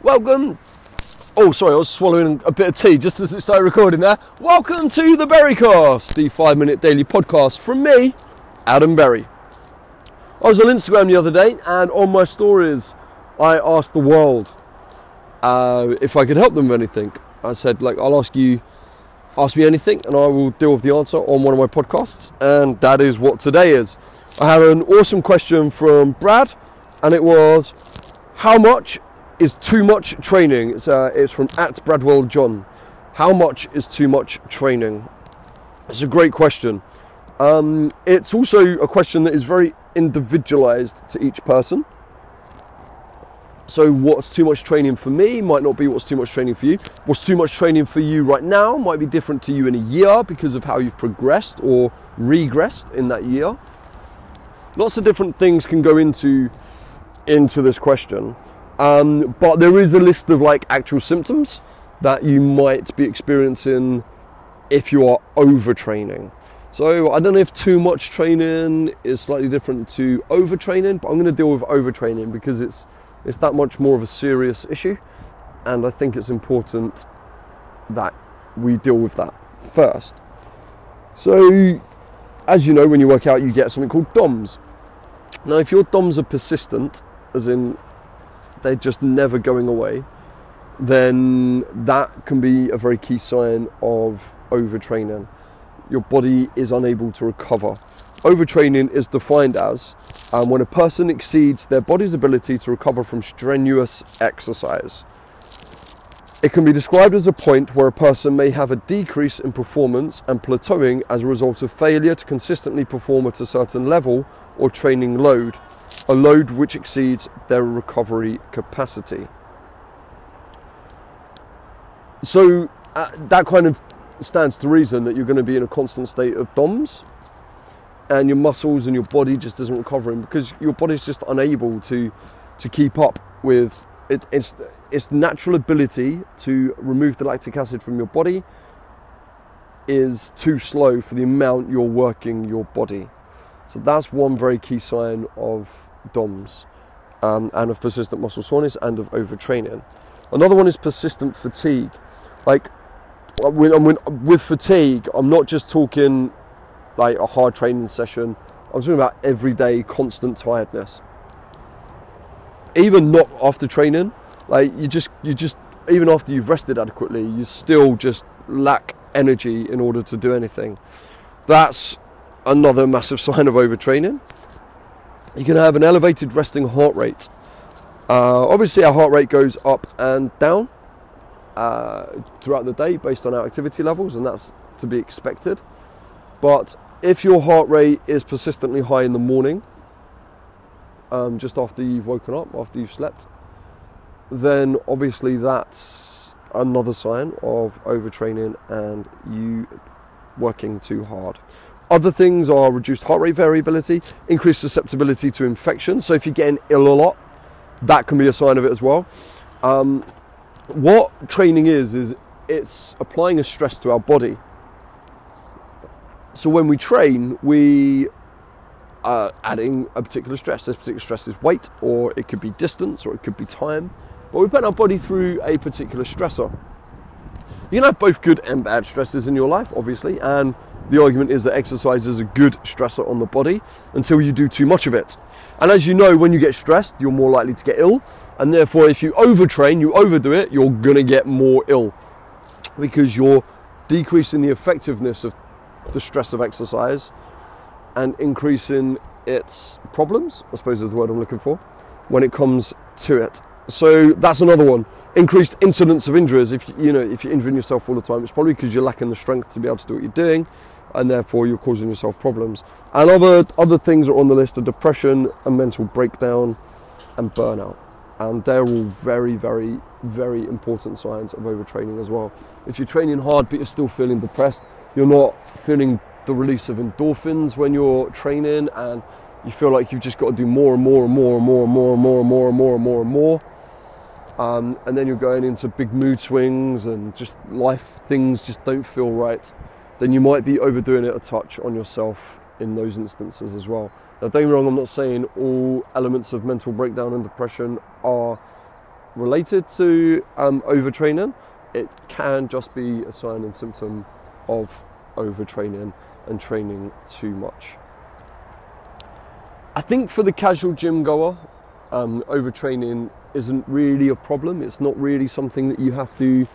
Welcome. Oh, sorry, I was swallowing a bit of tea just as it started recording there. Welcome to the Berrycast, the five minute daily podcast from me, Adam Berry. I was on Instagram the other day, and on my stories, I asked the world uh, if I could help them with anything. I said, like, I'll ask you, ask me anything, and I will deal with the answer on one of my podcasts. And that is what today is. I had an awesome question from Brad, and it was, how much is too much training? It's, uh, it's from at Bradwell John. How much is too much training? It's a great question. Um, it's also a question that is very individualized to each person. So, what's too much training for me might not be what's too much training for you. What's too much training for you right now might be different to you in a year because of how you've progressed or regressed in that year. Lots of different things can go into into this question. Um, but there is a list of like actual symptoms that you might be experiencing if you are overtraining. So I don't know if too much training is slightly different to overtraining, but I'm going to deal with overtraining because it's it's that much more of a serious issue, and I think it's important that we deal with that first. So, as you know, when you work out, you get something called DOMS. Now, if your DOMS are persistent, as in they're just never going away, then that can be a very key sign of overtraining. Your body is unable to recover. Overtraining is defined as um, when a person exceeds their body's ability to recover from strenuous exercise. It can be described as a point where a person may have a decrease in performance and plateauing as a result of failure to consistently perform at a certain level or training load a load which exceeds their recovery capacity. So uh, that kind of stands to reason that you're going to be in a constant state of DOMS and your muscles and your body just isn't recovering because your body's just unable to to keep up with it, its its natural ability to remove the lactic acid from your body is too slow for the amount you're working your body. So that's one very key sign of DOMS um, and of persistent muscle soreness and of overtraining. Another one is persistent fatigue. Like when, when, with fatigue, I'm not just talking like a hard training session. I'm talking about everyday constant tiredness. Even not after training, like you just you just even after you've rested adequately, you still just lack energy in order to do anything. That's another massive sign of overtraining you can have an elevated resting heart rate. Uh, obviously, our heart rate goes up and down uh, throughout the day based on our activity levels, and that's to be expected. But if your heart rate is persistently high in the morning, um, just after you've woken up, after you've slept, then obviously that's another sign of overtraining and you working too hard. Other things are reduced heart rate variability, increased susceptibility to infection. So if you're getting ill a lot, that can be a sign of it as well. Um, what training is is it's applying a stress to our body. So when we train, we are adding a particular stress. This particular stress is weight, or it could be distance, or it could be time. But we put our body through a particular stressor. You can have both good and bad stresses in your life, obviously, and the argument is that exercise is a good stressor on the body until you do too much of it. And as you know, when you get stressed, you're more likely to get ill. And therefore, if you overtrain, you overdo it, you're going to get more ill because you're decreasing the effectiveness of the stress of exercise and increasing its problems, I suppose is the word I'm looking for, when it comes to it. So that's another one. Increased incidence of injuries. If you know if you're injuring yourself all the time, it's probably because you're lacking the strength to be able to do what you're doing and therefore you're causing yourself problems. And other other things are on the list are depression and mental breakdown and burnout. And they're all very, very, very important signs of overtraining as well. If you're training hard but you're still feeling depressed, you're not feeling the release of endorphins when you're training and you feel like you've just got to do more and more and more and more and more and more and more and more and more and more. Um, and then you're going into big mood swings and just life things just don't feel right then you might be overdoing it a touch on yourself in those instances as well. Now, don't get me wrong, I'm not saying all elements of mental breakdown and depression are related to um, overtraining. It can just be a sign and symptom of overtraining and training too much. I think for the casual gym goer, um, overtraining isn't really a problem. It's not really something that you have to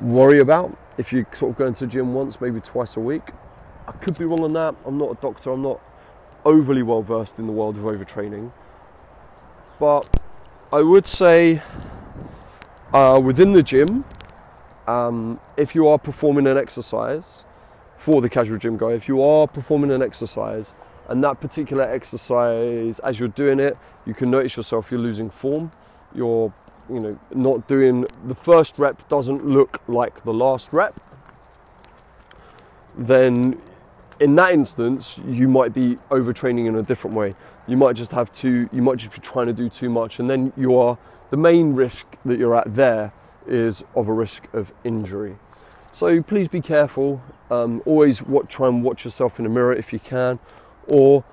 worry about if you're sort of going to the gym once, maybe twice a week. I could be wrong on that. I'm not a doctor. I'm not overly well versed in the world of overtraining. But I would say uh, within the gym, um, if you are performing an exercise for the casual gym guy, if you are performing an exercise and that particular exercise, as you're doing it, you can notice yourself you're losing form, you're you know not doing the first rep doesn't look like the last rep, then in that instance you might be overtraining in a different way. You might just have to you might just be trying to do too much and then you are the main risk that you're at there is of a risk of injury. So please be careful. Um, always watch, try and watch yourself in the mirror if you can, or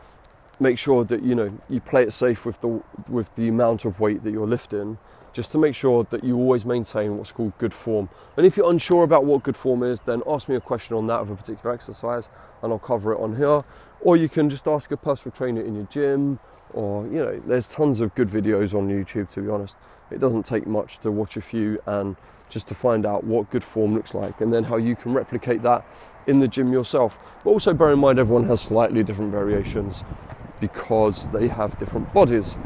make sure that you know you play it safe with the with the amount of weight that you're lifting, just to make sure that you always maintain what's called good form. And if you're unsure about what good form is, then ask me a question on that of a particular exercise, and I'll cover it on here. Or you can just ask a personal trainer in your gym, or you know, there's tons of good videos on YouTube. To be honest, it doesn't take much to watch a few and just to find out what good form looks like and then how you can replicate that in the gym yourself. But also bear in mind everyone has slightly different variations because they have different bodies.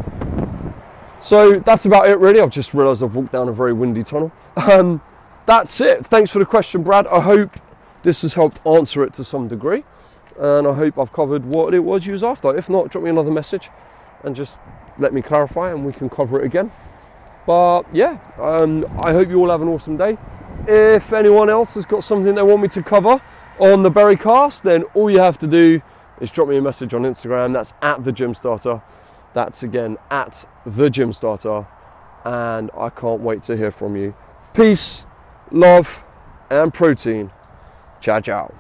So that's about it, really. I've just realised I've walked down a very windy tunnel. Um, that's it. Thanks for the question, Brad. I hope this has helped answer it to some degree, and I hope I've covered what it was you was after. If not, drop me another message and just let me clarify, and we can cover it again. But yeah, um, I hope you all have an awesome day. If anyone else has got something they want me to cover on the Berry Cast, then all you have to do is drop me a message on Instagram. That's at the Gym Starter. That's again at the Gym Starter. And I can't wait to hear from you. Peace, love, and protein. Ciao, ciao.